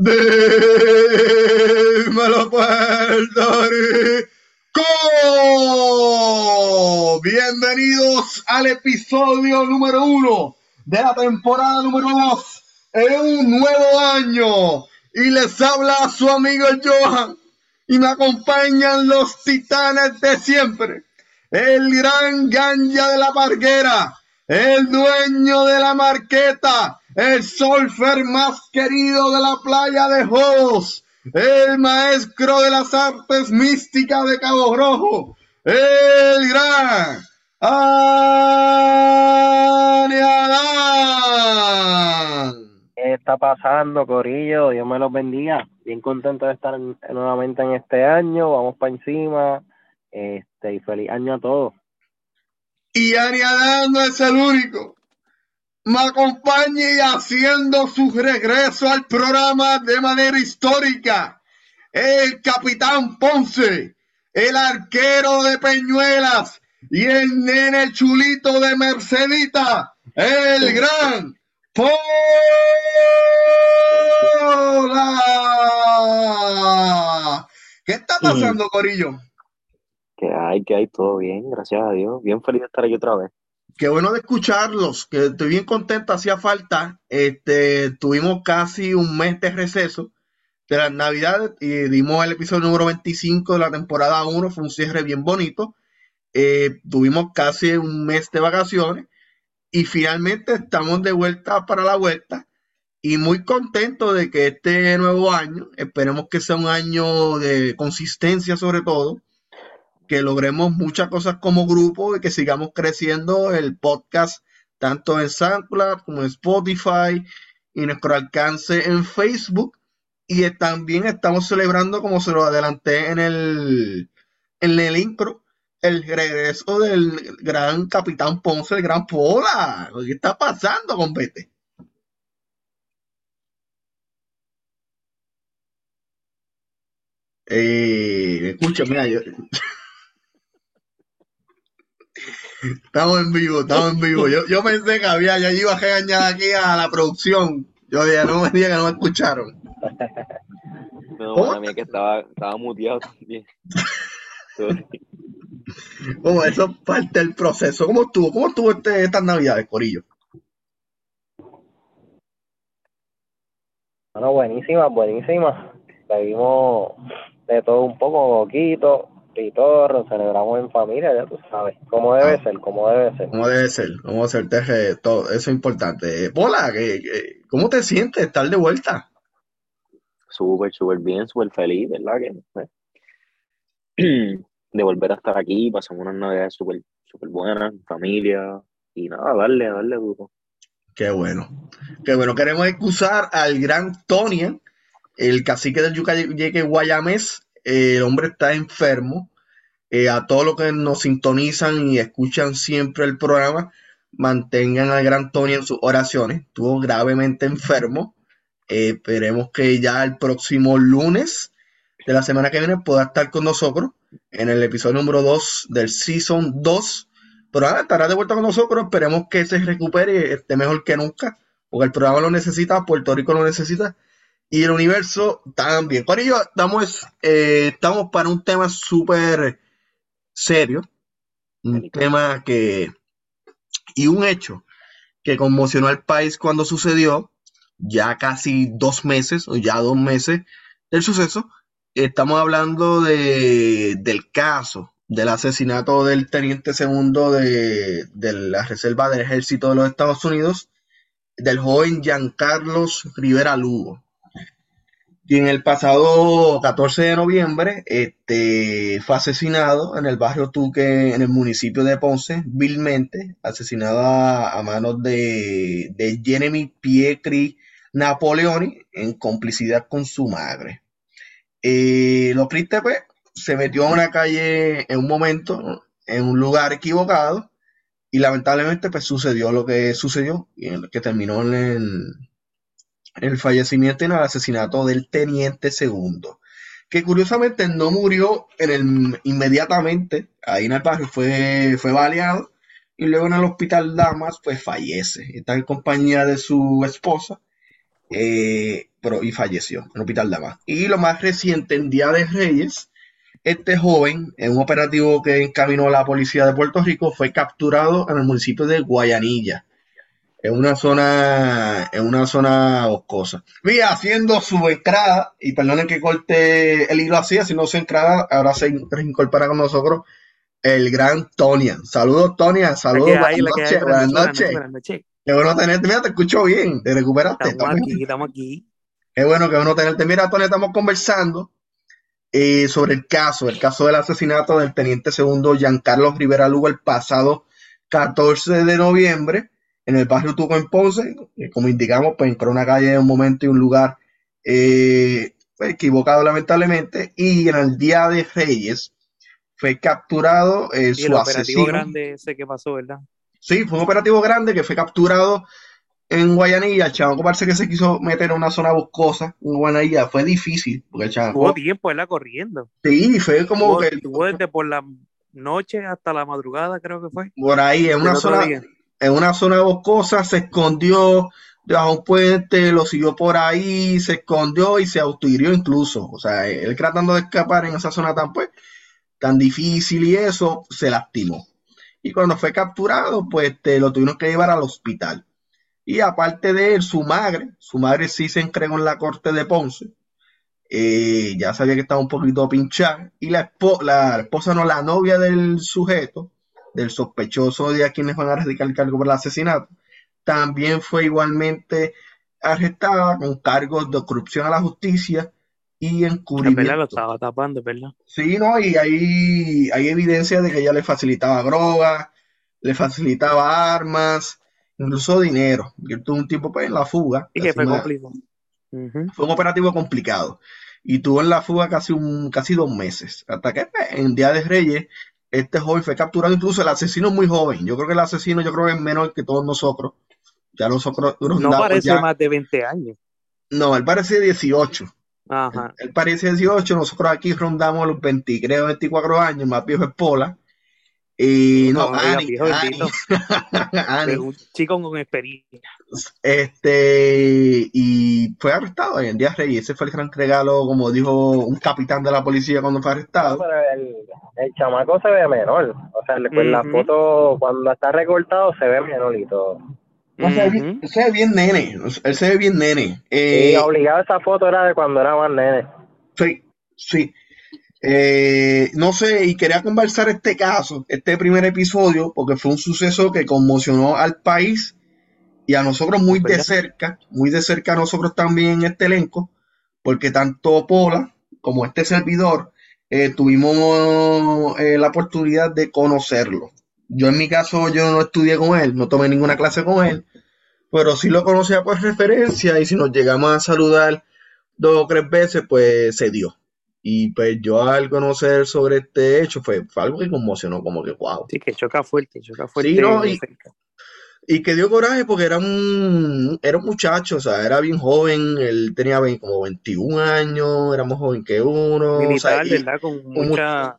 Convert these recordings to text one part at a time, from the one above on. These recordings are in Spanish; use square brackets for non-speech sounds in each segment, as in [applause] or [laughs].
Dímelo Puerto Rico. Bienvenidos al episodio número uno de la temporada número dos en un nuevo año. Y les habla su amigo Johan. Y me acompañan los titanes de siempre. El gran ganja de la parguera. El dueño de la marqueta el surfer más querido de la playa de Jos, el maestro de las artes místicas de Cabo Rojo, el gran ¿Qué está pasando, Corillo? Dios me los bendiga. Bien contento de estar nuevamente en este año. Vamos para encima. Este, y feliz año a todos. Y Ani no es el único me acompañe haciendo su regreso al programa de manera histórica. El capitán Ponce, el arquero de Peñuelas y el nene chulito de Mercedita, el gran Pola. ¿Qué está pasando, Corillo? Que hay, que hay, todo bien, gracias a Dios. Bien feliz de estar aquí otra vez. Qué bueno de escucharlos, que estoy bien contento, hacía falta. Este, tuvimos casi un mes de receso de las Navidades y dimos el episodio número 25 de la temporada 1, fue un cierre bien bonito. Eh, tuvimos casi un mes de vacaciones y finalmente estamos de vuelta para la vuelta y muy contento de que este nuevo año, esperemos que sea un año de consistencia sobre todo, que logremos muchas cosas como grupo y que sigamos creciendo el podcast tanto en SoundCloud como en Spotify y nuestro alcance en Facebook. Y también estamos celebrando, como se lo adelanté en el, en el intro, el regreso del gran Capitán Ponce, el gran Pola. ¿Qué está pasando, compete? Eh, escucha, mira, yo, Estamos en vivo, estamos en vivo. Yo, yo pensé que había, ya iba a regañar aquí a la producción. Yo dije, no me digan que no me escucharon. No, para mí que estaba, estaba muteado también. oh, eso es parte del proceso. ¿Cómo estuvo? ¿Cómo estuvo este, estas navidades, Corillo? Bueno, buenísima, buenísima. Vimos de todo un poco, poquito y todo, celebramos en familia, ya tú sabes, cómo debe ah. ser, cómo debe ser. Cómo debe ser, cómo ser, todo, eso es importante. Hola, ¿cómo te sientes estar de vuelta? Súper, súper bien, súper feliz, ¿verdad? Que, pues, [clears throat] de volver a estar aquí, pasamos unas navidades súper super buenas, familia, y nada, darle, darle duro. Qué bueno, qué bueno. Queremos excusar al gran Tony, el cacique del Yucayeque Guayamés, el hombre está enfermo. Eh, a todos los que nos sintonizan y escuchan siempre el programa, mantengan al gran Tony en sus oraciones. Estuvo gravemente enfermo. Eh, esperemos que ya el próximo lunes de la semana que viene pueda estar con nosotros en el episodio número 2 del Season 2. Pero ahora estará de vuelta con nosotros. Esperemos que se recupere y esté mejor que nunca. Porque el programa lo necesita, Puerto Rico lo necesita y el universo también. Por ello, estamos, eh, estamos para un tema súper serio, un tema que, y un hecho que conmocionó al país cuando sucedió, ya casi dos meses, o ya dos meses del suceso. Estamos hablando de, del caso del asesinato del teniente segundo de, de la Reserva del Ejército de los Estados Unidos, del joven Giancarlos Rivera Lugo. Y en el pasado 14 de noviembre este, fue asesinado en el barrio Tuque, en el municipio de Ponce, vilmente, asesinado a, manos de, Jeremy Pietri Napoleoni en complicidad con su madre. Eh, lo triste, pues, se metió a una calle en un momento, en un lugar equivocado, y lamentablemente, pues, sucedió lo que sucedió, y que terminó en, el fallecimiento y el asesinato del teniente segundo, que curiosamente no murió en el, inmediatamente, ahí en el barrio fue, fue baleado, y luego en el hospital Damas pues fallece, está en compañía de su esposa, eh, pero, y falleció en el Hospital Dama. Y lo más reciente, en Día de Reyes, este joven, en un operativo que encaminó la policía de Puerto Rico, fue capturado en el municipio de Guayanilla, en una zona, en una zona boscosa. Mira, haciendo su entrada, y perdonen que corte el hilo así, no su entrada, ahora se incorpora con nosotros el gran Tonian. Saludos, Tonian, saludos, buenas, noches, buenas, noches, Qué bueno tenerte, mira, te escucho bien, te recuperaste. Estamos, aquí, estamos aquí. Qué bueno, qué bueno tenerte. Mira, Tony, estamos conversando eh, sobre el caso, el caso del asesinato del teniente segundo Giancarlo Rivera Lugo el pasado 14 de noviembre en el barrio Tuco en Ponce, como indicamos, pues entró una calle, un momento y un lugar eh, equivocado lamentablemente, y en el día de Reyes fue capturado eh, su el operativo grande ese que pasó, ¿verdad? Sí, fue un operativo grande que fue capturado en Guayanilla. El chamaco parece que se quiso meter en una zona boscosa en Guayanilla. Fue difícil. Porque el chamaco. Tuvo tiempo, él corriendo. Sí, fue como que. desde por la noche hasta la madrugada, creo que fue. Por ahí, en una zona. En una zona boscosa se escondió debajo de un puente, lo siguió por ahí, se escondió y se autohirió incluso. O sea, él tratando de escapar en esa zona tan pues tan difícil y eso, se lastimó y cuando fue capturado, pues te lo tuvieron que llevar al hospital. Y aparte de él, su madre, su madre sí se entregó en la corte de Ponce. Eh, ya sabía que estaba un poquito pinchada. Y la, la esposa, no, la novia del sujeto, del sospechoso de a quienes van a radicar el cargo por el asesinato, también fue igualmente arrestada con cargos de corrupción a la justicia y encubrimiento. lo estaba tapando, ¿verdad? Sí, no, y hay, hay evidencia de que ella le facilitaba drogas, le facilitaba armas, incluso dinero. Y tuvo un tiempo pues, en la fuga. Y que fue complicado. Fue un operativo complicado. Y tuvo en la fuga casi un casi dos meses. Hasta que pues, en Día de Reyes, este joven fue capturado. Incluso el asesino es muy joven. Yo creo que el asesino yo creo que es menor que todos nosotros. Ya nosotros. No parece más de 20 años. No, él parece 18. Ajá. Él, parece 18, nosotros aquí rondamos los 23 o 24 años, más viejo es Pola. Y no, [laughs] Un chico con experiencia. Este, y fue arrestado en día rey. Ese fue el gran regalo, como dijo un capitán de la policía cuando fue arrestado. el, el, chamaco se ve menor. O sea, pues, la foto, cuando está recortado, se ve menor y todo. No, se, ve, se, ve, bien nene, él se ve bien nene. Eh, obligado esa foto era de cuando era más nene. Sí, sí. Eh, no sé, y quería conversar este caso, este primer episodio, porque fue un suceso que conmocionó al país y a nosotros muy de cerca, muy de cerca a nosotros también en este elenco, porque tanto Pola como este servidor eh, tuvimos eh, la oportunidad de conocerlo. Yo en mi caso, yo no estudié con él, no tomé ninguna clase con él, pero sí lo conocía por referencia y si nos llegamos a saludar dos o tres veces, pues se dio. Y pues yo al conocer sobre este hecho fue, algo que conmocionó, como que wow. Sí, que choca fuerte, choca fuerte. Sí, no, y, y, que dio coraje porque era un, era un muchacho, o sea, era bien joven, él tenía como 21 años, era más joven que uno. Militar, ¿verdad? Con, mucha,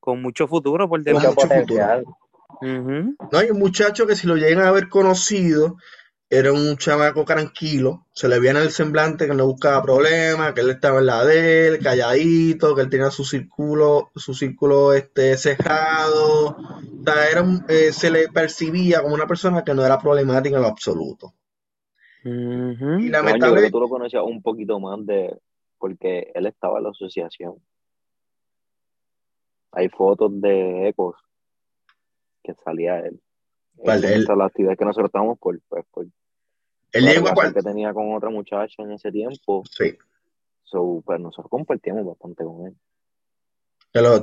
con mucho futuro por delante. Mucho futuro. No hay un muchacho que si lo llegan a haber conocido, era un chamaco tranquilo, se le veía en el semblante que no buscaba problemas, que él estaba en la de él, calladito, que él tenía su círculo, su círculo este cerrado, o sea, era eh, se le percibía como una persona que no era problemática en lo absoluto. Y lamentablemente tú lo conocías un poquito más de porque él estaba en la asociación. Hay fotos de Ecos que salía él. Vale, él. la actividad que nosotros estábamos por, pues, por él llegó a que tenía con otra muchacha en ese tiempo. Sí. So, pues nosotros compartíamos bastante con él.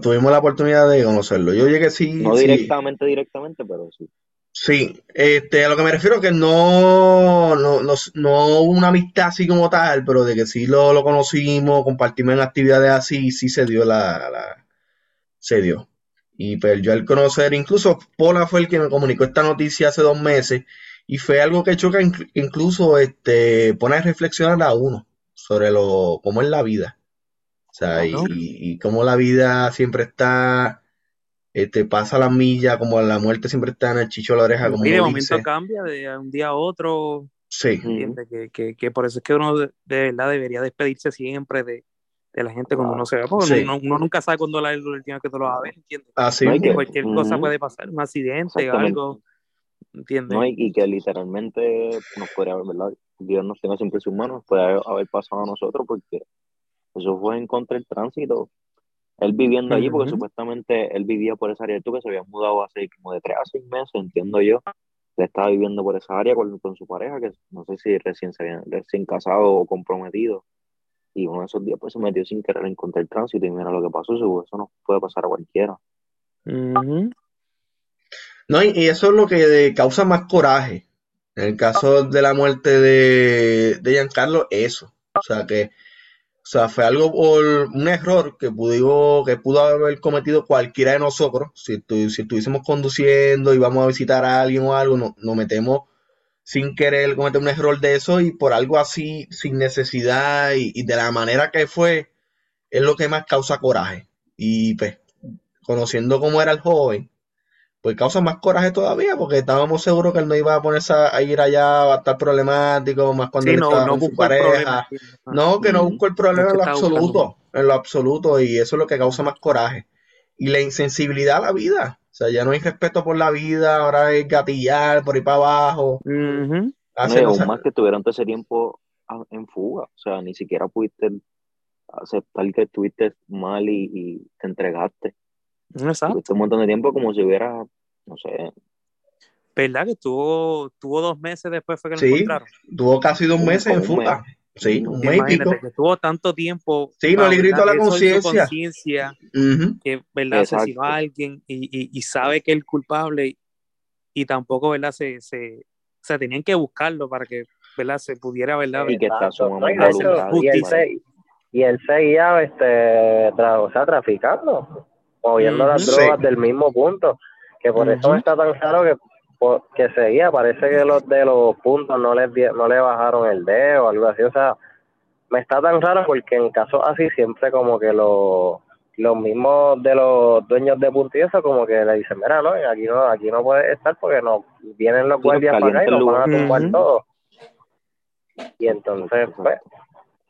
Tuvimos la oportunidad de conocerlo. Yo llegué sí. No directamente, directamente, pero sí. Sí, este, a lo que me refiero que no, no, no, no hubo una amistad así como tal, pero de que sí lo, lo conocimos, compartimos en actividades así, sí se dio la, la se dio. Y pues yo al conocer, incluso Pola fue el que me comunicó esta noticia hace dos meses y fue algo que choca incluso este, pone a reflexionar a uno sobre lo cómo es la vida. O sea, y, cómo la vida siempre está, este, pasa la milla, como la muerte siempre está en el chicho de la oreja. Como y de momento cambia de un día a otro. Sí. Que, que, por eso es que uno de, verdad debería despedirse siempre de, la gente cuando uno se ve, porque uno, nunca sabe cuándo la última que te lo va a ver, ¿entiendes? Así Cualquier cosa puede pasar, un accidente, algo, ¿entiendes? No, y, que literalmente nos podría haber, ¿verdad? Dios nos tenga siempre sus manos, puede haber pasado a nosotros porque eso fue en contra del tránsito. Él viviendo allí, porque supuestamente él vivía por esa área, tú que se había mudado hace como de tres a seis meses, entiendo yo. Él estaba viviendo por esa área con, con su pareja, que no sé si recién se habían recién casado o comprometido. Y uno de esos días pues se metió sin querer en contra del tránsito y mira lo que pasó, eso no puede pasar a cualquiera. No, y, eso es lo que causa más coraje. En el caso de la muerte de, de Giancarlo, eso. O sea que o sea, fue algo por un error que pudo, que pudo haber cometido cualquiera de nosotros. Si, si estuviésemos conduciendo y vamos a visitar a alguien o algo, nos no metemos sin querer cometer un error de eso y por algo así, sin necesidad y, de la manera que fue, es lo que más causa coraje. Y pues, conociendo cómo era el joven, pues causa más coraje todavía, porque estábamos seguros que él no iba a ponerse a, ir allá, va a estar problemático, más cuando él estaba con su pareja. No, que no buscó el problema en lo absoluto, en lo absoluto, y eso es lo que causa más coraje. Y la insensibilidad a la vida. O sea, ya no hay respeto por la vida, ahora es gatillar por ir para abajo. Uh más que estuvieron todo ese tiempo en fuga, o sea, ni siquiera pudiste aceptar que estuviste mal y, y te entregaste. Exacto. un montón de tiempo como si hubiera, no sé. ¿Verdad? Que tuvo, tuvo dos meses después fue que lo sí, encontraron. Tuvo casi dos meses en fuga. Sí, un mes y pico. que tuvo tanto tiempo. Sí, no le gritó a la conciencia. Que, ¿verdad? Asesinó a alguien y, y, y, sabe que es el culpable y, tampoco, ¿verdad? Se, se, o sea, tenían que buscarlo para que, ¿verdad? Se pudiera, ¿verdad? Y que está su mamá y, él se, y él seguía, este, o sea, traficando moviendo las drogas del mismo punto, que por eso está tan claro que, que seguía, parece que los de los puntos no les no le bajaron el dedo o algo así, o sea, me está tan raro porque en casos así siempre como que los los mismos de los dueños de puntos y eso como que le dicen, mira, no, aquí no, aquí no puede estar porque no vienen los guardias para acá y nos van a tumbar todo. Y entonces, pues,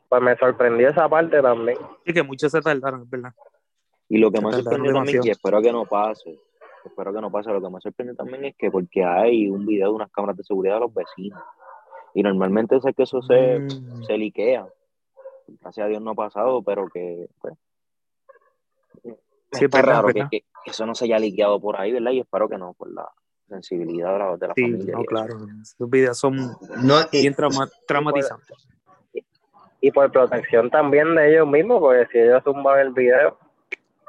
pues me sorprendió esa parte también. y que muchos se tardaron, es verdad. Y lo que más sorprende también, y espero que no pase, espero que no pase, lo que más sorprende también es que porque hay un video de unas cámaras de seguridad de los vecinos. Y normalmente sé que eso se, mm. se liquea. Gracias a Dios no ha pasado, pero que pues, sí, está raro que, eso no se haya liqueado por ahí, ¿verdad? Y espero que no, por la sensibilidad de la, de la sí, familia. No, claro, esos videos son bien traumatizantes. Y por, protección también de ellos mismos, porque si ellos tumban el video,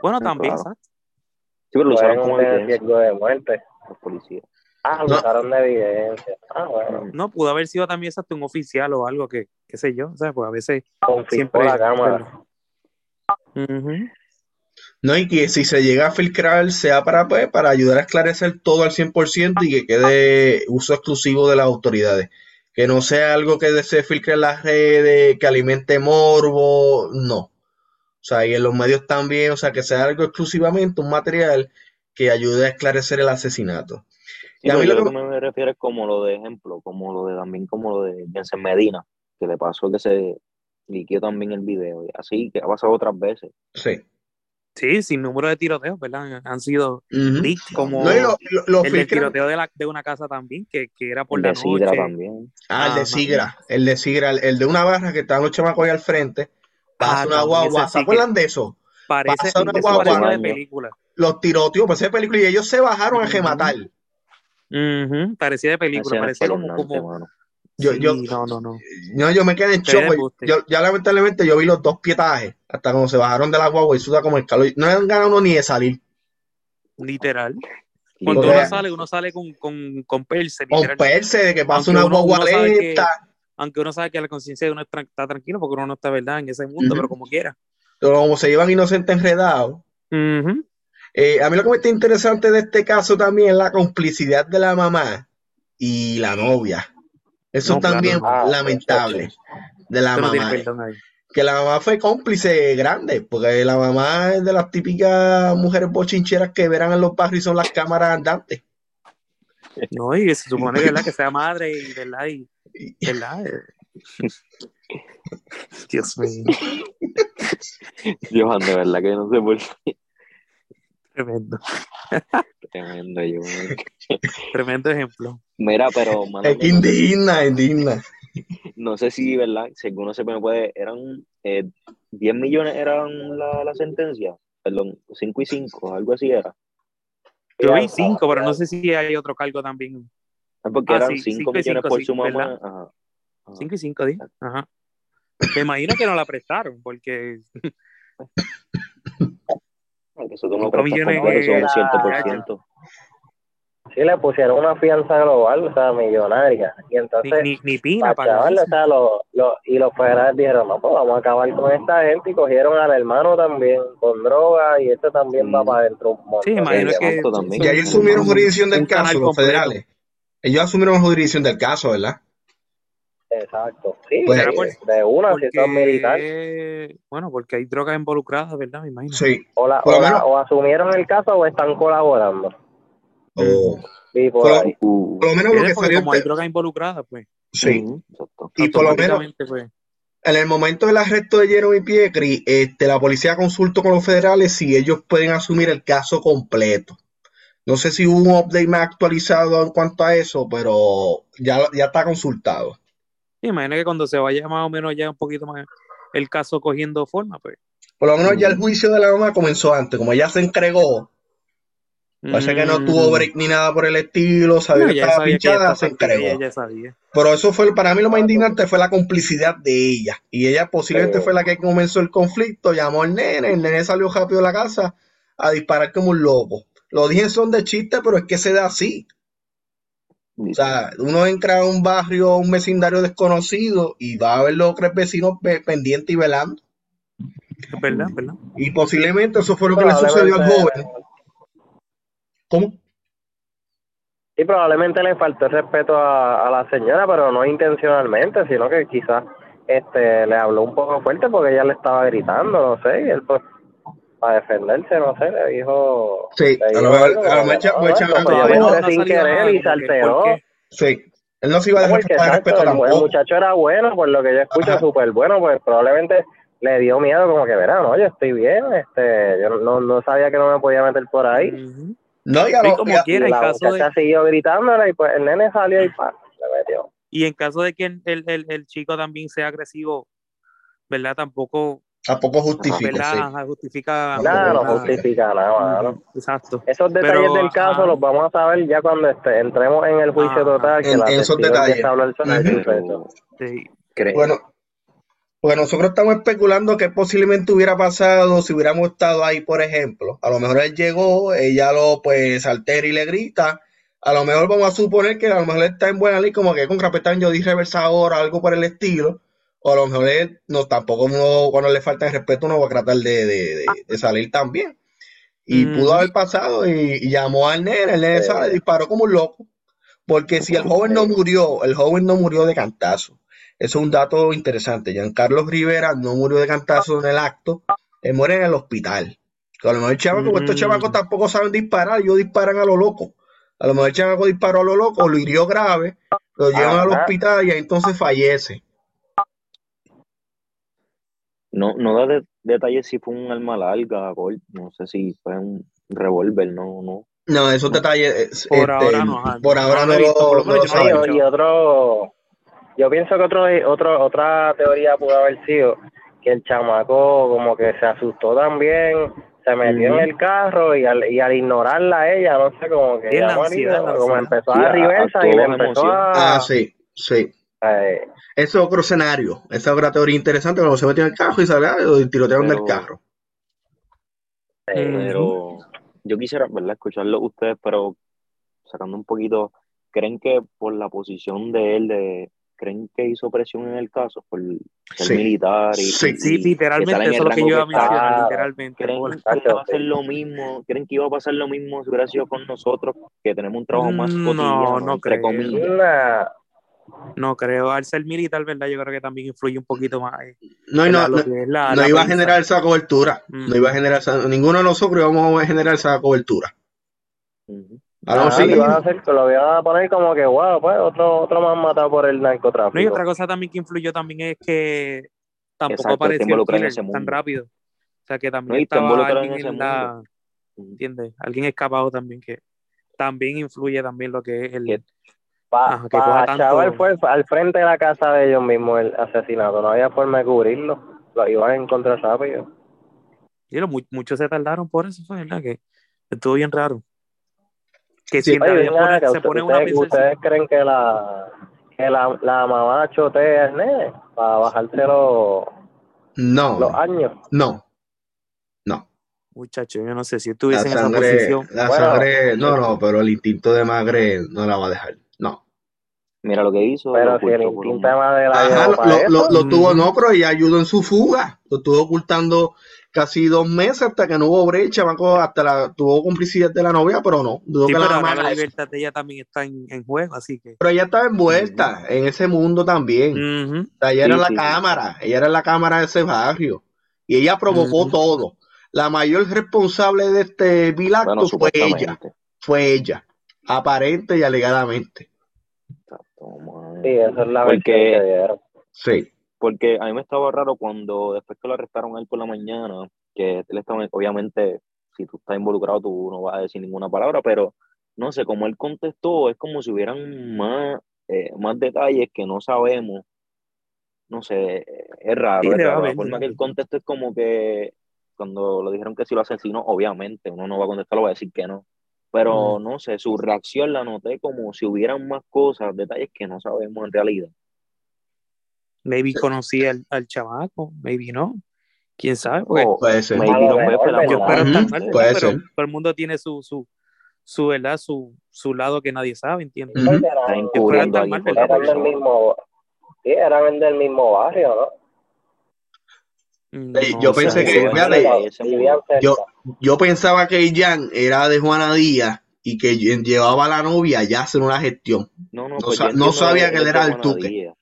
bueno, también, ¿sabes? Sí, pero lo usaron como evidencia. de muerte. Los policías. Ah, lo usaron de evidencia. Ah, bueno. No, pudo haber sido también exacto un oficial o algo que, qué sé yo, o sea, pues a veces siempre la cámara. No, y que si se llega a filtrar sea para, pues, para ayudar a esclarecer todo al 100% y que quede uso exclusivo de las autoridades. Que no sea algo que se filtre en las redes, que alimente morbo, no. O sea, y en los medios también, o sea, que sea algo exclusivamente un material que ayude a esclarecer el asesinato. y a mí lo que me refiero es como lo de ejemplo, como lo de también como lo de Jensen Medina, que le pasó que se liquidó también el video, y así que ha pasado otras veces. Sí. Sí, sin número de tiroteos, ¿verdad? Han sido como el tiroteo de, la, de, una casa también, que, que era por el la de Sigra también. Ah, el de Sigra, el de Sigra, el, de una barra que estaban los chamacos ahí al frente, Pasa ah, una guagua. ¿Se acuerdan de eso? Parece, una guagua. de película. Los tiroteos, parece de película. Y ellos se bajaron a gematar. Parecía de película, parecía como, como... Yo, yo, no, no, no. No, yo me quedé en shock. Yo, ya lamentablemente yo vi los dos pietajes hasta cuando se bajaron de la guagua y suda como el calor. No han ganado ni de salir. Literal. Cuando uno sale, uno sale con, con, con perse. Con perse, de que pasa una guagua lenta aunque uno sabe que la conciencia de uno está tranquilo porque uno no está verdad en ese mundo, pero como quiera. Pero como se llevan inocentes enredados. Eh, a mí lo que me está interesante de este caso también es la complicidad de la mamá y la novia. Eso también ah, lamentable de la mamá. que la mamá fue cómplice grande, porque la mamá es de las típicas mujeres bochincheras que verán en los barrios y son las cámaras andantes. No, y se supone ¿verdad? que sea madre y, ¿verdad? y ¿Verdad? [laughs] Dios mío. Johan, de verdad que no sé por qué. Tremendo. Tremendo, yo. Tremendo ejemplo. Mira, pero. es que indigna, indigna. No sé si, ¿verdad? Según no se me puede. Eran. Eh, 10 millones eran la, la sentencia. Perdón, 5 y 5, algo así era. Yo vi 5, pero no sé si hay otro cargo también. Ah, porque eran 5 millones por su mamá. 5 y 5, di. Ajá. Me imagino que no la prestaron, porque. Eso no millones que... son 100%. Sí, le pusieron una fianza global, o sea, millonaria. Y entonces, ni, ni, ni pina para o sea, lo, lo, y los federales dijeron, no, pues vamos a acabar con esta gente y cogieron al hermano también con droga y este también va para adentro. Sí, imagino que... Y ahí asumieron jurisdicción del caso, los federales. Ellos asumieron jurisdicción del caso, ¿verdad? Exacto, sí, pues, de una situación militar. Bueno, porque hay drogas involucradas, ¿verdad? Me imagino. Sí. O, la, o, la, o, asumieron el caso o están colaborando. Oh. Sí, por, lo, por, lo, menos lo que salió. Como hay drogas involucradas, pues. Sí. Y por lo menos. Pues. En el momento del arresto de Jeremy Pietri, este, la policía consultó con los federales si ellos pueden asumir el caso completo. No sé si hubo un update más actualizado en cuanto a eso, pero ya, ya está consultado. Imagina que cuando se vaya más o menos ya un poquito más el caso cogiendo forma, pues. Por lo menos ya el juicio de la mamá comenzó antes, como ella se entregó. Parece que no tuvo mm. break ni nada por el estilo, sabía que estaba pinchada, se entregó. Pero eso fue, para mí lo más indignante fue la complicidad de ella. Y ella posiblemente fue la que comenzó el conflicto, llamó al nene, el nene salió rápido de la casa a disparar como un loco. Lo dije son de chiste, pero es que se da así. O sea, uno entra a un barrio, un vecindario desconocido y va a ver los tres vecinos pendientes y velando. Es verdad, verdad. Y posiblemente eso fue lo que le sucedió al joven. ¿Cómo? Sí, probablemente le faltó el respeto a, la señora, pero no intencionalmente, sino que quizás este le habló un poco fuerte porque ella le estaba gritando, no sé, y él pues para defenderse, no sé, le dijo. Sí, a lo mejor, a lo mejor sin querer y se alteró. Sí, él no se iba a dejar de respeto el, el muchacho era bueno, por lo que yo escucho, súper bueno, pues probablemente le dio miedo, como que verá, no, yo estoy bien, este, yo no, no sabía que no me podía meter por ahí. No, ya lo como quiera, en caso de... siguió gritándole y pues el nene salió y pa, le metió. Y en caso de que el, el, el chico también sea agresivo, ¿verdad? Tampoco Tampoco justifica. Sí. justifica nada, no justifica nada. Exacto. Esos detalles del caso los vamos a saber ya cuando este, entremos en el juicio total. Que en, esos detalles. sí. Bueno, pues nosotros estamos especulando que posiblemente hubiera pasado si hubiéramos estado ahí, por ejemplo. A lo mejor él llegó, ella lo pues altera y le grita. A lo mejor vamos a suponer que a lo mejor está en buena ley, como que con Capitán yo di reversa ahora, algo por el estilo o a lo mejor él, no, tampoco uno, cuando le falta el respeto, uno va a tratar de, de, de, salir también. Y pudo haber pasado y, llamó al nene, el nene sale, disparó como un loco. Porque si el joven no murió, el joven no murió de cantazo. Eso es un dato interesante. Carlos Rivera no murió de cantazo en el acto, él muere en el hospital. A lo mejor el chamaco, estos mm. chamacos tampoco saben disparar, ellos disparan a lo loco. A lo mejor el chamaco disparó a lo loco, lo hirió grave, lo llevan al hospital y entonces fallece. No, no da detalles si fue un arma larga, no sé si fue un revólver, no, no. No, esos detalles. Por este, ahora no. Por ahora no, lo, Y otro, yo pienso que otro, otro, otra teoría pudo haber sido que el chamaco como que se asustó también, se metió en el carro y al, y al ignorarla a ella, no sé, como que como empezó a, reversa y le empezó a... Ah, sí, sí. Eh, ese es otro escenario, esa es otra teoría interesante, cuando se metió en el carro y sale y tirotearon del carro. Pero yo quisiera, ¿verdad? Escucharlo ustedes, pero sacando un poquito, ¿creen que por la posición de él, de, ¿creen que hizo presión en el caso por ser militar? Y, sí, sí, literalmente, eso es lo que yo iba a mencionar, literalmente. ¿Creen que iba a hacer [laughs] lo mismo? ¿Creen que iba a pasar lo mismo si hubiera sido con nosotros, que tenemos un trabajo más mm, cotidiano, no, no entre creo. comillas? No creo, al ser militar, ¿verdad? Yo creo que también influye un poquito más. no, no, no, iba a generar esa cobertura. No iba a generar ninguno de nosotros íbamos a generar esa cobertura. Algo así. Lo, a lo voy a poner como que, wow, pues otro, otro más matado por el narcotráfico. No, y otra cosa también que influyó también es que tampoco apareció el killer tan rápido. O sea, que también estaba alguien en, la... ¿Entiendes? Alguien escapado también que también influye también lo que es el... Pa, Chaval fue al frente de la casa de ellos mismos el asesinato, no había forma de cubrirlo, lo iban a encontrar rápido. Y muchos se tardaron por eso, fue verdad que estuvo bien raro. Que si se pone una ¿Ustedes creen que la que la, la mamá chotea el nene para no, los años? No, no. Muchacho, yo no sé si estuviese en esa posición. La sangre, no, no, pero el instinto de magre no la va a dejar. Mira lo que hizo. Pero si el instinto de la lo, lo, tuvo, no, pero ella ayudó en su fuga. Lo estuvo ocultando casi dos meses hasta que no hubo brecha, hasta la, tuvo complicidad de la novia, pero no. sí, pero la, la libertad de ella también está en, juego, así que. Pero ella estaba envuelta en ese mundo también. ella era la cámara, ella era la cámara de ese barrio. Y ella provocó todo. La mayor responsable de este vil fue ella. Fue ella. Aparente y alegadamente. Sí, eso es la verdad que Sí porque a mí me estaba raro cuando después que lo arrestaron a él por la mañana, que él estaba, obviamente, si tú estás involucrado, tú no vas a decir ninguna palabra, pero no sé, como él contestó, es como si hubieran más, eh, más detalles que no sabemos. No sé, es raro. La forma que él contestó es como que cuando lo dijeron que si lo asesinó, obviamente, uno no va a contestar, lo va a decir que no. Pero no sé, su reacción la noté como si hubieran más cosas, detalles que no sabemos en realidad. Maybe conocía al, al chamaco, maybe no. ¿Quién sabe? puede ser. Maybe no fue, yo espero estar mal, pero todo el mundo tiene su, su, su, ¿verdad? Su, su lado que nadie sabe, ¿entiendes? Uh -huh. Eran del mismo, sí, eran del mismo barrio, ¿no? No, yo pensé que, fíjate, yo, yo pensaba que Jan era de Juana Díaz y que llevaba a la novia ya hacer una gestión. No, no, pues no, no sabía que él era el tuque.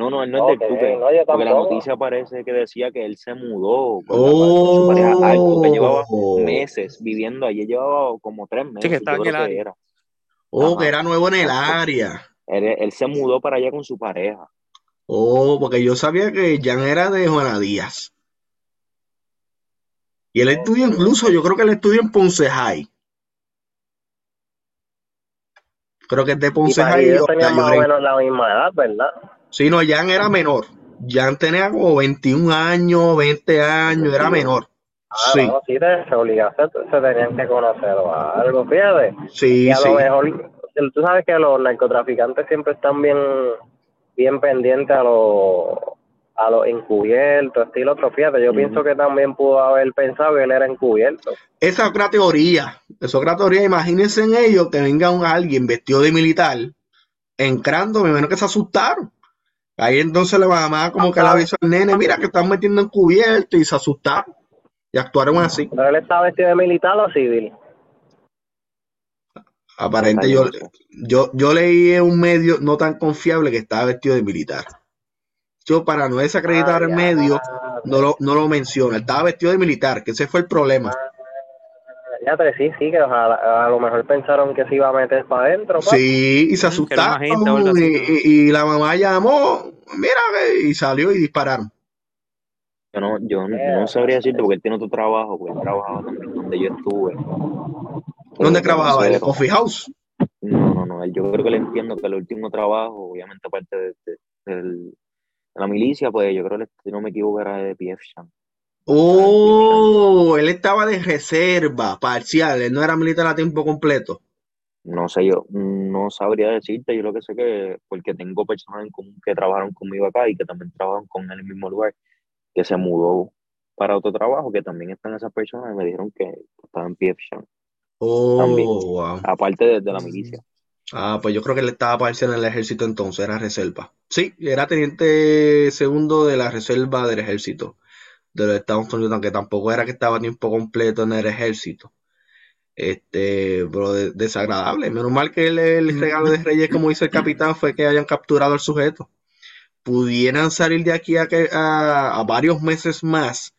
No, no, él no es del Tuque. porque la noticia parece que decía que él se mudó con, oh, su pareja algo que llevaba meses viviendo allí, llevaba como tres meses. Sí, que estaba en el área. Era. Oh, que era nuevo en el área. Él, se mudó para allá con su pareja. Oh, porque yo sabía que Jan era de Juana Díaz. Y él estudió incluso, yo creo que él estudió en Ponce High. Creo que es de Ponce High. Ellos tenían más o menos la misma edad, ¿verdad? Sí, no, Jan era menor. Jan tenía como 21 años, 20 años, era menor. Ah, sí. No, sí, de obligación se tenían que conocer o algo, fíjate. Sí, y a sí. lo mejor, tú sabes que los narcotraficantes siempre están bien, bien pendientes a los a los encubiertos, estilo otro, fíjate, yo pienso que también pudo haber pensado que él era encubierto. Esa es otra teoría, esa es otra teoría, imagínense en ellos que venga un alguien vestido de militar, entrando, me menos que se asustaron. Ahí entonces la mamá como que le avisó al nene, mira que están metiendo en cubierto y se asustaron y actuaron así. ¿Pero él estaba vestido de militar o civil? Aparente yo, yo, yo leí en un medio no tan confiable que estaba vestido de militar. Yo para no desacreditar el medio no lo, no lo menciono. Estaba vestido de militar, que ese fue el problema. Ya te sí, sí, que a, lo mejor pensaron que se iba a meter para adentro. Sí, y se asustaron. Y, y, la mamá llamó, mira, y salió y dispararon. Yo no, yo no, sabría decirte porque él tiene otro trabajo, porque él trabajaba también donde yo estuve. ¿Dónde trabajaba? ¿En el coffee house? No, no, no. Yo creo que le entiendo que el último trabajo, obviamente aparte de, de, la milicia, pues yo creo que si no me equivoco era de PF Champ. Oh, él estaba de reserva parcial, él no era militar a tiempo completo. No sé, yo no sabría decirte, yo lo que sé que, porque tengo personas en común que trabajaron conmigo acá y que también trabajan con él en el mismo lugar, que se mudó para otro trabajo, que también están esas personas y me dijeron que estaban en PF Oh, Aparte de, la milicia. Ah, pues yo creo que él estaba parcial en el ejército entonces, era reserva. Sí, era teniente segundo de la reserva del ejército de los Estados Unidos, aunque tampoco era que estaba a tiempo completo en el ejército. Este, pero desagradable. Menos mal que el, regalo de Reyes, como dice el capitán, fue que hayan capturado al sujeto. Pudieran salir de aquí a, a, varios meses más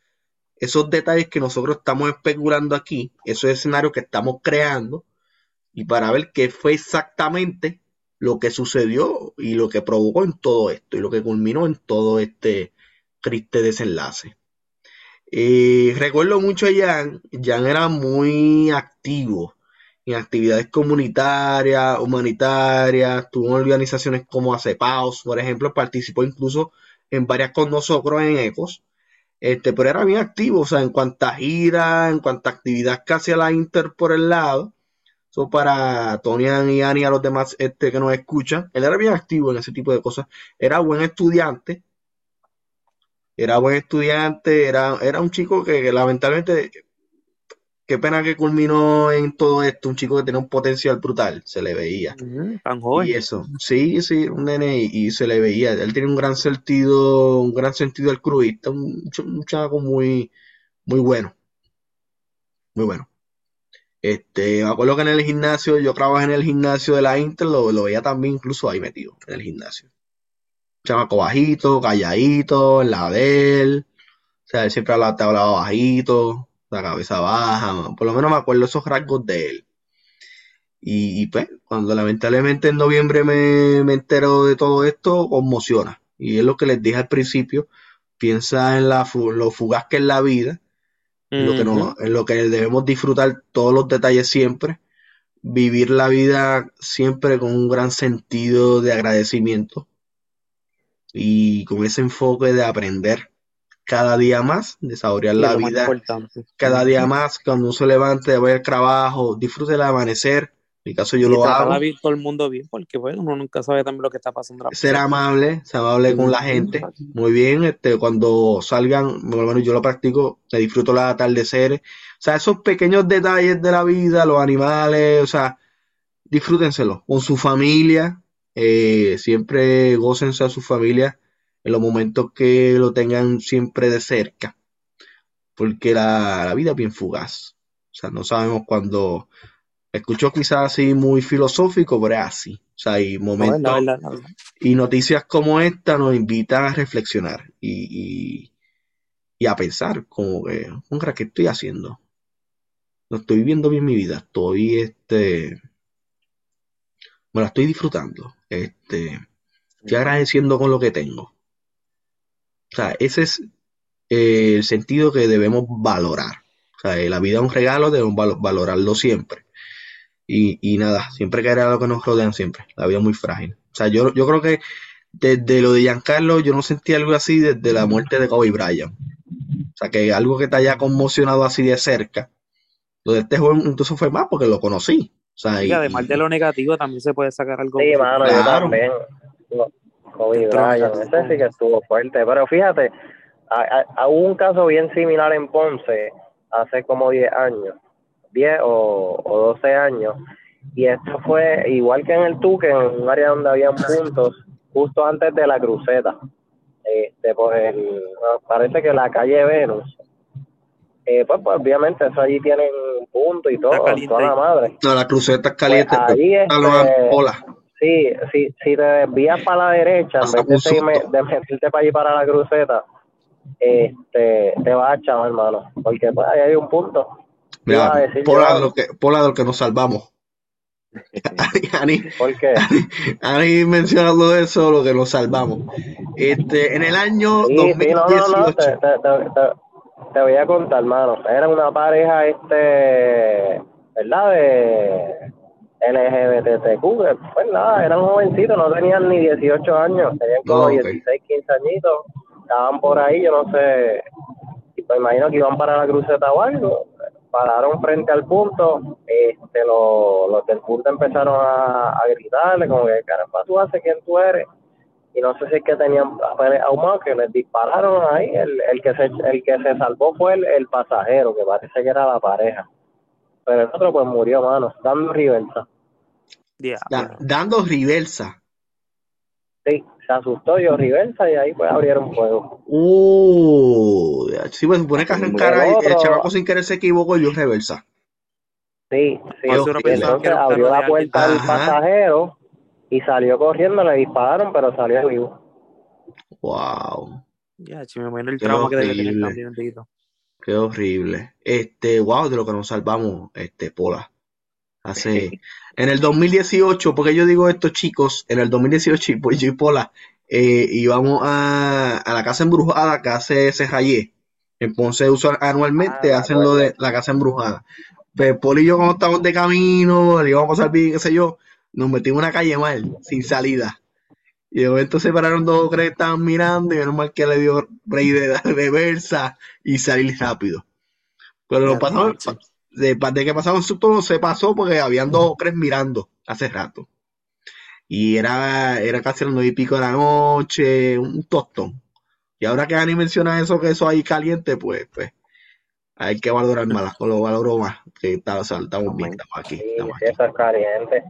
esos detalles que nosotros estamos especulando aquí, esos escenarios que estamos creando, y para ver qué fue exactamente lo que sucedió y lo que provocó en todo esto y lo que culminó en todo este triste desenlace. Eh, recuerdo mucho a Jan, Jan era muy activo en actividades comunitarias, humanitarias, tuvo organizaciones como ACEPAOS, por ejemplo, participó incluso en varias con nosotros en ECOS, este, pero era bien activo, o sea, en cuantas giras, en cuanta actividad que hacía la Inter por el lado, eso para Tonian y Ani y a los demás este, que nos escuchan, él era bien activo en ese tipo de cosas, era buen estudiante, era buen estudiante, era, era un chico que lamentablemente qué pena que culminó en todo esto, un chico que tenía un potencial brutal, se le veía. tan joven. Y eso, sí, sí, un nene y, se le veía. Él tiene un gran sentido, un gran sentido del cruista, un, un chavo muy, muy bueno. Muy bueno. Este, me acuerdo que en el gimnasio, yo trabajé en el gimnasio de la Inter, lo, veía también incluso ahí metido, en el gimnasio. Chamaco bajito, calladito, en la de él. O sea, él siempre hablaba, hablaba bajito la cabeza baja, por lo menos me acuerdo esos rasgos de él. Y, pues, cuando lamentablemente en noviembre me, me entero de todo esto, conmociona. Y es lo que les dije al principio, piensa en la, lo fugaz que es la vida, en, lo que en lo que debemos disfrutar todos los detalles siempre, vivir la vida siempre con un gran sentido de agradecimiento y con ese enfoque de aprender cada día más, de saborear la vida cada día más, cuando uno se levante, vaya al trabajo, disfrute el amanecer. En mi caso yo lo hago. todo el mundo bien, porque bueno, uno nunca sabe también lo que está pasando. Ser amable, ser amable con la gente. Muy bien, este, cuando salgan, bueno, yo lo practico, me disfruto los atardeceres. O sea, esos pequeños detalles de la vida, los animales, o sea, disfrútenselo con su familia. Eh, siempre gócense a su familia en los momentos que lo tengan siempre de cerca, porque la, vida es bien fugaz. O sea, no sabemos cuándo. Escucho quizás así muy filosófico, pero es así. O sea, hay momentos y noticias como esta nos invitan a reflexionar y, y, a pensar como que, ¿qué estoy haciendo? No estoy viviendo bien mi vida, estoy este me la estoy disfrutando, este estoy agradeciendo con lo que tengo. O sea, ese es eh, el sentido que debemos valorar. O sea, la vida es un regalo, debemos valorarlo siempre. Y, nada, siempre a lo que nos rodean siempre. La vida es muy frágil. O sea, yo, yo creo que desde lo de Giancarlo, yo no sentí algo así desde la muerte de Kobe Bryant. O sea, que algo que te haya conmocionado así de cerca. Lo de este joven entonces fue más porque lo conocí. O sea, y, además de lo negativo también se puede sacar algo. Sí, mano, yo también. Kobe Bryant, ese sí que estuvo fuerte. Pero fíjate, hubo un caso bien similar en Ponce hace como 10 años, 10 o, o 12 años. Y esto fue igual que en el Tuque, en un área donde habían puntos, justo antes de la cruceta. Este, pues parece que la calle Venus. Eh, pues, pues, obviamente eso allí tienen puntos y todo, toda la madre. No, la cruceta es caliente. Pues ahí, este, hola Sí, sí, si te desvías para la derecha, en vez de, meterte para allí para la cruceta, este, te vas a echar, hermano, porque pues, ahí hay un punto. Mira, por, lado que, por lado que nos salvamos. [laughs] Ani, ¿Por qué? Ani, mencionando eso, lo que nos salvamos. Este, en el año sí, 2018. Sí, no, no, no, te, te, te, voy a contar, hermano. Era una pareja, este, ¿verdad? De LGBTQ, pues nada, eran jovencitos, no tenían ni 18 años, tenían como 16, 15 añitos, estaban por ahí, yo no sé, y pues imagino que iban para la cruceta o algo, pararon frente al punto, este, los, los del punto empezaron a, gritarle, como que caramba, tú haces quién tú eres, y no sé si es que tenían ahumados que les dispararon ahí, el, el que se el que se salvó fue el, el pasajero, que parece que era la pareja pero el otro pues murió, mano, dando reversa. dando reversa. Sí, se asustó, yo reversa y ahí pues abrieron fuego. Uh, sí, pues supone que arrancar ahí, el chavaco sin querer se equivocó y dio reversa. Sí, sí, entonces abrió la puerta al pasajero y salió corriendo, le dispararon, pero salió vivo. Wow. Ya, me imagino el trauma que debe tener también, Qué horrible. Este, wow, de lo que nos salvamos, este, Pola. Hace, [laughs] en el 2018, porque yo digo esto, chicos, en el 2018, pues yo y Pola eh, íbamos a, a, la casa embrujada que hace Cejayé. En Ponce anualmente, ah, hacen lo de la casa embrujada. Pues Poli y yo, cuando estábamos de camino, le íbamos a pasar bien, qué sé yo, nos metimos en una calle mal, sin salida. Y de momento se pararon dos que estaban mirando y menos mal que le dio rey de reversa y salir rápido. Pero lo pasamos, de, de que pasamos todo se pasó porque habían dos ocres mirando hace rato. Y era, era casi las nueve y pico de la noche, un tostón. Y ahora que Ani menciona eso, que eso ahí caliente, pues, pues hay que valorar más, lo valoro más, que estamos bien, estamos aquí. Estamos aquí. Eso es caliente.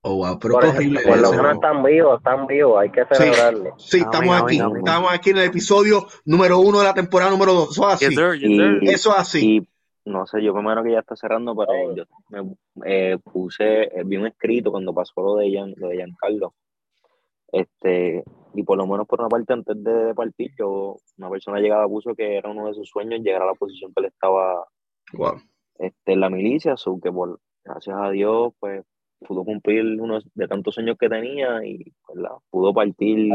Oh, wow, pero por, horrible por lo menos están vivos, están vivos, hay que celebrarlo. Sí, estamos aquí, estamos aquí en el episodio número uno de la temporada número dos. Eso es así. Eso es así no sé, yo primero que ya está cerrando, pero yo me eh, puse, eh, vi un escrito cuando pasó lo de, Gian, lo de Giancarlo. Este, y por lo menos por una parte, antes de, partir, yo, una persona llegaba puso que era uno de sus sueños llegar a la posición que él estaba este, en la milicia, so que por, gracias a Dios, pues pudo cumplir uno de tantos sueños que tenía y pues, pudo partir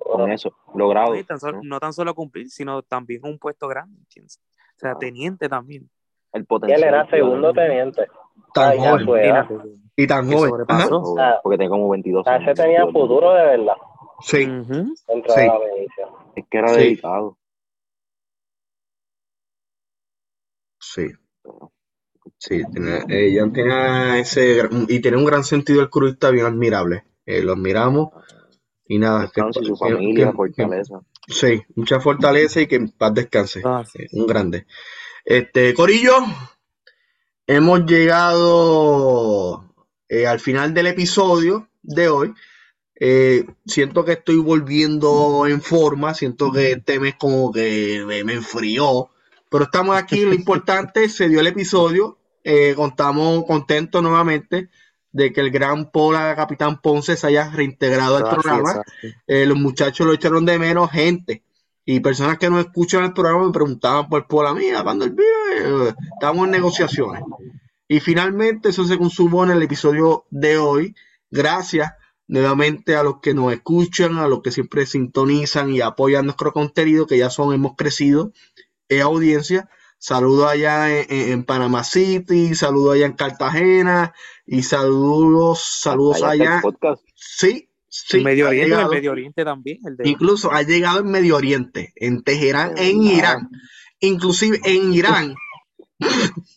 con eso, logrado. ¿no? tan solo cumplir, sino también un puesto grande, O sea, teniente también el potencial. Él era segundo teniente. Tan joven. Y tan joven. Porque tenía como 22 años. Ese tenía futuro de verdad. Sí. sí. Es que era dedicado. Sí. Sí, ella tiene ese y tiene un gran sentido el cruista bien admirable. Eh, lo admiramos y nada. Que, su familia, fortaleza. Sí, mucha fortaleza y que en paz descanse. Ah, eh, un grande. Este, Corillo, hemos llegado eh, al final del episodio de hoy. Eh, siento que estoy volviendo en forma, siento que este mes como que me, enfrió, pero estamos aquí, lo importante, se dio el episodio, eh, contamos contentos nuevamente de que el gran Pola Capitán Ponce se haya reintegrado al programa. los muchachos lo echaron de menos, gente. Y personas que no escuchan el programa me preguntaban por, por la mía, cuando el video, estamos en negociaciones. Y finalmente eso se consumó en el episodio de hoy. Gracias nuevamente a los que nos escuchan, a los que siempre sintonizan y apoyan nuestro contenido, que ya son, hemos crecido en audiencia. Saludos allá en, Panamá City, saludos allá en Cartagena y saludos, saludos allá. Sí, Sí, Medio Oriente, llegado, Medio Oriente también. Incluso ha llegado en Medio Oriente, en Teherán, en Irán. Inclusive en Irán. [laughs]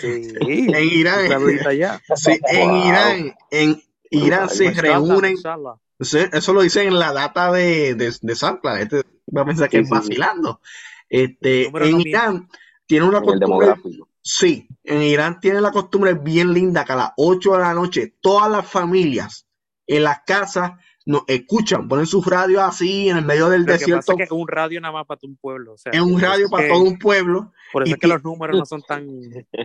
Sí, en Irán. [laughs] Sí, en Irán, en Irán se reúnen. Eso lo dicen en la data de, de, de Sampla. Este va a pensar que es vacilando. Este, en Irán tiene una costumbre. Sí, en Irán tiene la costumbre bien linda que a las 8 de la noche todas las familias en las casas nos escuchan, ponen sus radios así en el medio del desierto. es un radio nada más para todo un pueblo. es un radio para todo un pueblo. Por eso es que los números no son tan.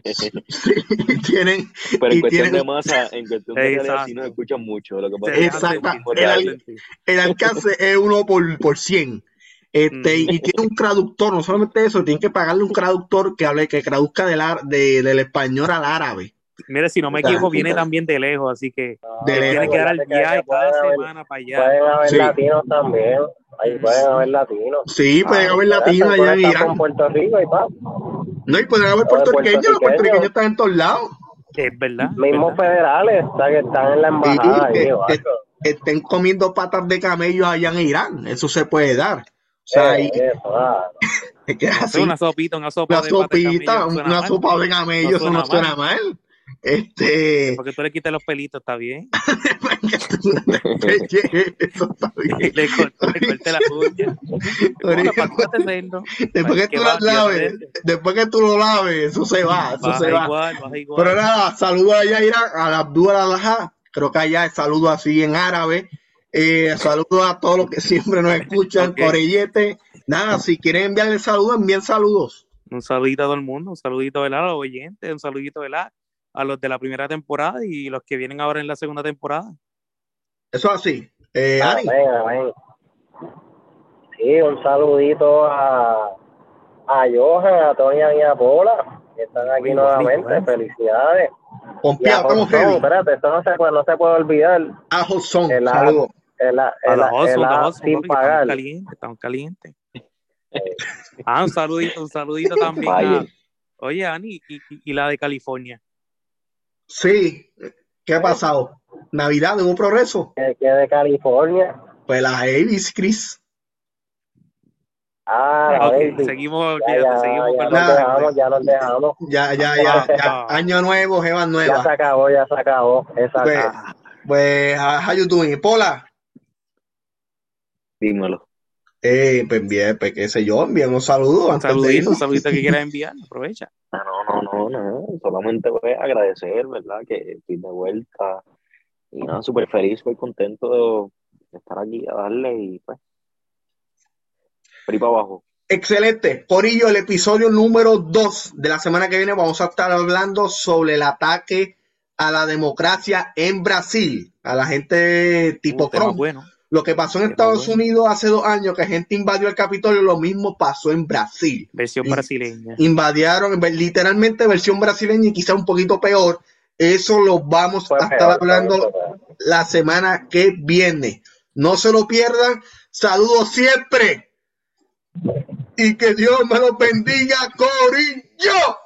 sí, [laughs] tienen. Pero en cuestión de masa, en cuestión de calidad, sí nos escuchan mucho. Lo que pasa Exacto. El, el, alcance es uno por, por 100. Este, y tiene un traductor, no solamente eso, tienen que pagarle un traductor que hable, que traduzca del, de, del español al árabe. Mire, si no me equivoco, viene también de lejos, así que tiene que dar el viaje cada semana para allá. Pueden haber latinos también. Ahí pueden haber latinos. Sí, pueden haber latinos allá en Irán. Puerto Rico y pa. No, y pueden haber puertorriqueños, los puertorriqueños están en todos lados. Es verdad. Mismos federales, o sea, que están en la embajada. estén comiendo patas de camello allá en Irán, eso se puede dar. O sea, ahí, [laughs] es que así, una sopita, una sopa una de sopita, una sopa de camello, eso no suena mal. Este. Porque tú le quites los pelitos, está bien. [laughs] Eso está bien. Le corté la uña. Después que tú lo laves, después que tú lo laves, eso se va, eso se va. Pero nada, saludo allá a la Abdul. Creo que allá saludo así en árabe. Eh, saludo a todos los que siempre nos escuchan, okay. Nada, si quieren enviarle saludos, envíen saludos. Un saludito a todo el mundo, un saludito a los oyentes, un saludito de la a los de la primera temporada y los que vienen ahora en la segunda temporada. Eso es así. Eh, Ari. Sí, un saludito a, a Johan, a Toña y a Pola, que están aquí nuevamente. Felicidades. Estamos heavy. Espérate, esto no se, puede, no se puede olvidar. A Josón, saludos. El, el, el, sin pagar. Estamos calientes, estamos calientes. ah, un saludito, un saludito también. A, oye, Ani, y, y, la de California. Sí, ¿qué ha pasado? ¿Navidad hubo progreso? ¿Qué, de California? Pues la Avis, Chris. Ah, okay. seguimos, ya, ya, seguimos ya, nos dejamos, ya nos dejamos. Ya, ya, ya, ya. Año nuevo, Jeva nueva. Ya se acabó, ya se acabó. Esa pues, pues, how you doing? Pola. Dímelo. Eh, pues bien, pues qué sé yo, envían un saludo. Un saludito, un saludito que quieras enviar, aprovecha. No, no, no, no, solamente voy a agradecer, ¿verdad? Que estoy de vuelta y nada, súper feliz, muy contento de estar aquí a darle y pues, por para abajo. Excelente. Corillo, el episodio número 2 de la semana que viene vamos a estar hablando sobre el ataque a la democracia en Brasil, a la gente tipo Trump. Bueno. Lo que pasó en Estados Unidos hace dos años, que gente invadió el Capitolio, lo mismo pasó en Brasil. Versión brasileña. Invadieron, literalmente versión brasileña y quizá un poquito peor. Eso lo vamos a estar hablando la semana que viene. No se lo pierdan. Saludos siempre. Y que Dios me lo bendiga, Corillo.